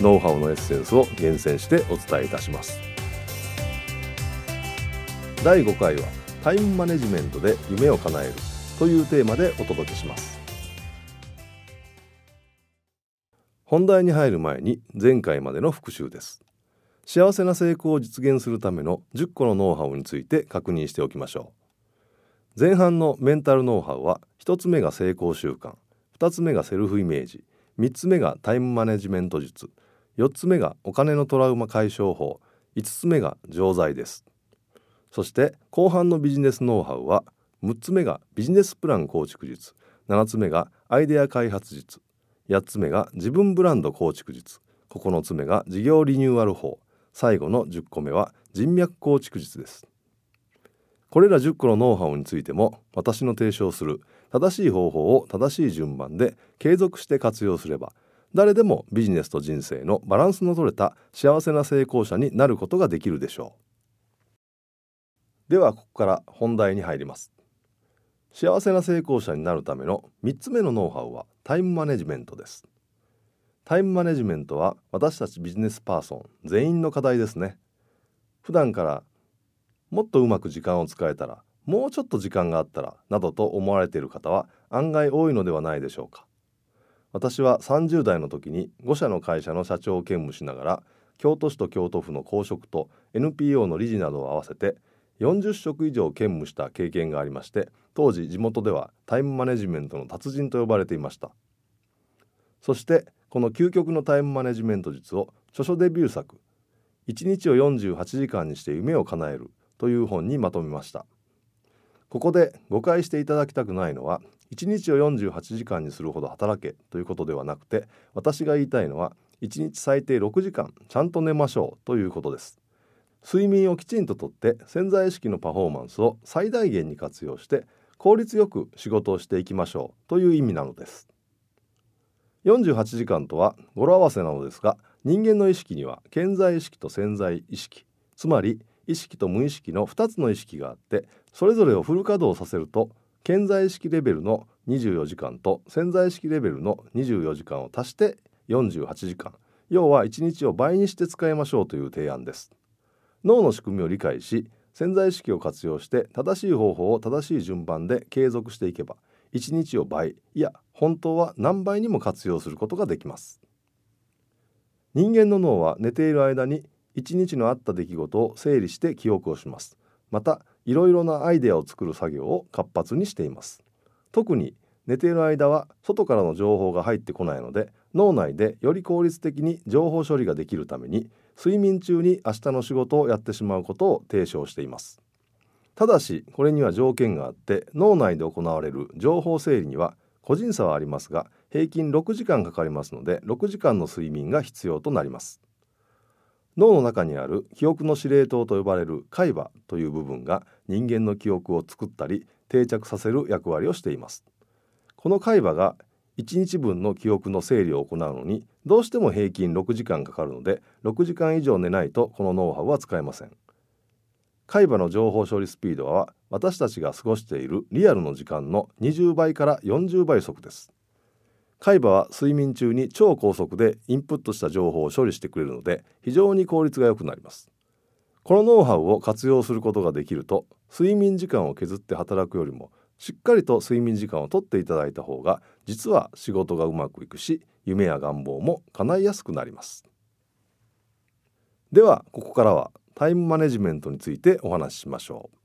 ノウハウのエッセンスを厳選してお伝えいたします。第5回はタイムマネジメントで夢を叶えるというテーマでお届けします。本題に入る前に前回までの復習です。幸せな成功を実現するための10個のノウハウについて確認しておきましょう。前半のメンタルノウハウは1つ目が成功習慣2つ目がセルフイメージ3つ目がタイムマネジメント術4つ目がお金のトラウマ解消法。5つ目が錠剤です。そして後半のビジネスノウハウは6つ目がビジネスプラン構築術。7つ目がアイデア開発術。8つ目が自分ブランド構築術。9つ目が事業リニューアル法。最後の10個目は人脈構築術です。これら10個のノウハウについても私の提唱する正しい方法を正しい順番で継続して活用すれば誰でもビジネスと人生のバランスの取れた幸せな成功者になることができるでしょう。ではここから本題に入ります。幸せな成功者になるための3つ目のノウハウはタイムマネジメントです。タイムマネジメントは私たちビジネスパーソン全員の課題ですね。普段からもっとうまく時間を使えたらもうちょっと時間があったらなどと思われている方は案外多いのではないでしょうか。私は30代の時に5社の会社の社長を兼務しながら京都市と京都府の公職と NPO の理事などを合わせて40職以上兼務した経験がありまして当時地元ではタイムマネジメントの達人と呼ばれていました。そしてこの究極のタイムマネジメント術を著書デビュー作「1日を48時間にして夢を叶える」という本にまとめました。ここで誤解していただきたくないのは1日を48時間にするほど働けということではなくて私が言いたいのは1日最低6時間ちゃんと寝ましょうということです。睡眠をきちんととって潜在意識のパフォーマンスを最大限に活用して効率よく仕事をしていきましょうという意味なのです。48時間とは語呂合わせなのですが人間の意識には潜在意識と潜在意識つまり意識と無意識の2つの意識があってそれぞれをフル稼働させると潜在意識レベルの24時間と潜在意識レベルの24時間を足して48時間。要は1日を倍にして使いましょうという提案です。脳の仕組みを理解し潜在意識を活用して正しい方法を正しい順番で継続していけば1日を倍いや本当は何倍にも活用することができます。人間の脳は寝ている間に1日のあった出来事を整理して記憶をします。またいろいろなアイデアを作る作業を活発にしています。特に寝ている間は外からの情報が入ってこないので脳内でより効率的に情報処理ができるために睡眠中に明日の仕事をやってしまうことを提唱しています。ただしこれには条件があって脳内で行われる情報整理には個人差はありますが平均6時間かかりますので6時間の睡眠が必要となります。脳の中にある記憶の司令塔と呼ばれる海馬という部分が人間の記憶を作ったり定着させる役割をしています。この海馬が1日分の記憶の整理を行うのにどうしても平均6時間かかるので6時間以上寝ないとこのノウハウは使えません。海馬の情報処理スピードは私たちが過ごしているリアルの時間の20倍から40倍速です。海馬は睡眠中に超高速でインプットした情報を処理してくれるので非常に効率が良くなります。このノウハウを活用することができると睡眠時間を削って働くよりもしっかりと睡眠時間をとっていただいた方が実は仕事がうまくいくし夢や願望も叶いやすくなります。ではここからはタイムマネジメントについてお話ししましょう。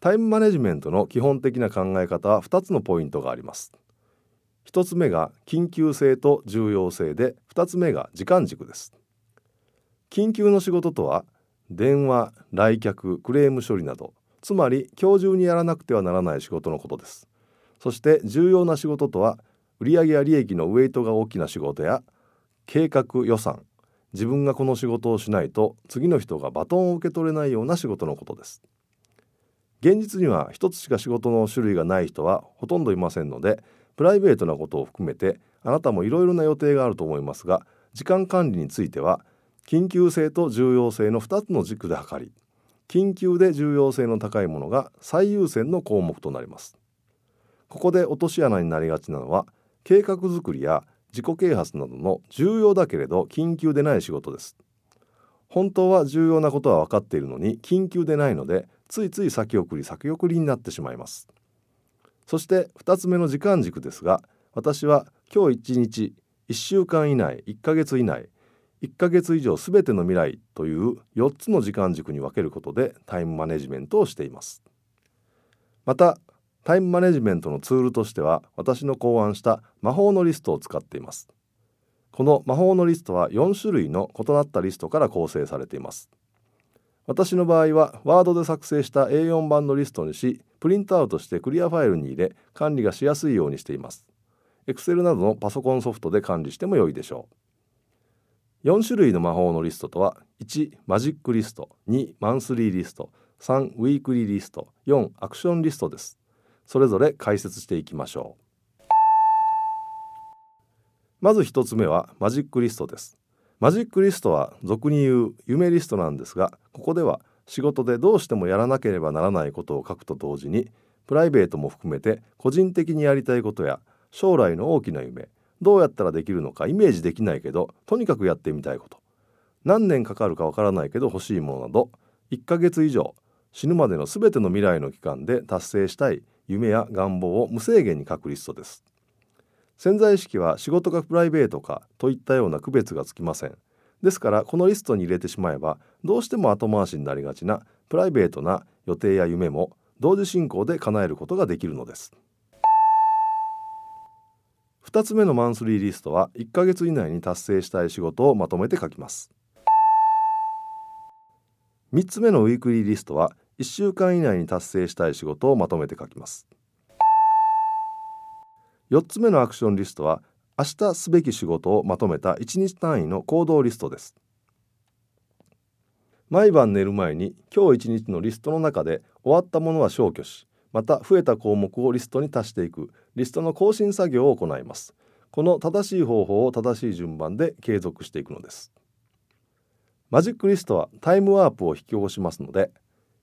タイムマネジメントの基本的な考え方は2つのポイントがあります。1つ目が緊急性と重要性で2つ目が時間軸です。緊急の仕事とは電話来客クレーム処理などつまり今日中にやらなくてはならない仕事のことです。そして重要な仕事とは売上や利益のウェイトが大きな仕事や計画予算自分がこの仕事をしないと次の人がバトンを受け取れないような仕事のことです。現実には一つしか仕事の種類がない人はほとんどいませんのでプライベートなことを含めてあなたもいろいろな予定があると思いますが時間管理については緊急性と重要性の2つの軸で測り緊急で重要性の高いものが最優先の項目となります。ここで落とし穴になりがちなのは計画作りや自己啓発などの重要だけれど緊急でない仕事です。本当は重要なことは分かっているのに緊急でないのでついつい先送り先送りになってしまいます。そして2つ目の時間軸ですが私は今日1日1週間以内1ヶ月以内1ヶ月以上すべての未来という4つの時間軸に分けることでタイムマネジメントをしています。またタイムマネジメントのツールとしては私の考案した魔法のリストを使っています。この魔法のリストは4種類の異なったリストから構成されています。私の場合はワードで作成した A4 版のリストにしプリントアウトしてクリアファイルに入れ管理がしやすいようにしています。Excel などのパソコンソフトで管理しても良いでしょう。4種類の魔法のリストとは1マジックリスト2マンスリーリスト3ウィークリーリスト4アクションリストです。それぞれ解説していきましょう。まず1つ目はマジックリストです。マジックリストは俗に言う夢リストなんですがここでは仕事でどうしてもやらなければならないことを書くと同時にプライベートも含めて個人的にやりたいことや将来の大きな夢どうやったらできるのかイメージできないけどとにかくやってみたいこと。何年かかるかわからないけど欲しいものなど1ヶ月以上死ぬまでの全ての未来の期間で達成したい夢や願望を無制限に書くリストです。潜在意識は仕事かプライベートかといったような区別がつきません。ですからこのリストに入れてしまえばどうしても後回しになりがちなプライベートな予定や夢も同時進行で叶えることができるのです。2つ目のマンスリーリストは1ヶ月以内に達成したい仕事をまとめて書きます。3つ目のウィークリーリストは1週間以内に達成したい仕事をまとめて書きます。4つ目のアクションリストは明日すべき仕事をまとめた1日単位の行動リストです。毎晩寝る前に今日一日のリストの中で終わったものは消去しまた増えた項目をリストに足していくリストの更新作業を行います。この正しい方法を正しい順番で継続していくのです。マジックリストはタイムワープを引き起こしますので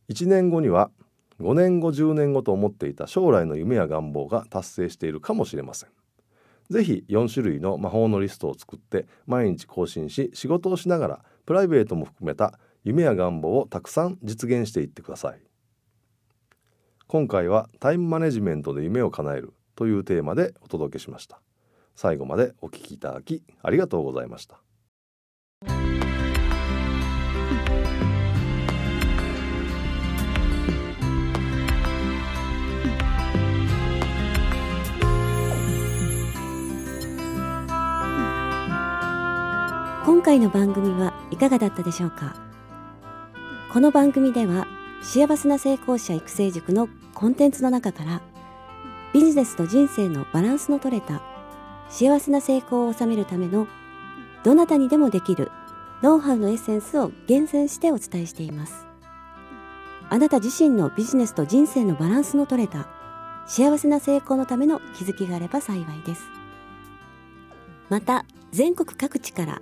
1年後には5年後10年後と思っていた将来の夢や願望が達成しているかもしれません。ぜひ4種類の魔法のリストを作って毎日更新し仕事をしながらプライベートも含めた夢や願望をたくさん実現していってください。今回はタイムマネジメントで夢を叶えるというテーマでお届けしました。最後までお聞きいただきありがとうございました。回の番組はいかがだったでしょうか？この番組では幸せな成功者育成塾のコンテンツの中からビジネスと人生のバランスの取れた幸せな成功を収めるためのどなたにでもできるノウハウのエッセンスを厳選してお伝えしています。あなた自身のビジネスと人生のバランスの取れた幸せな成功のための気づきがあれば幸いです。また全国各地から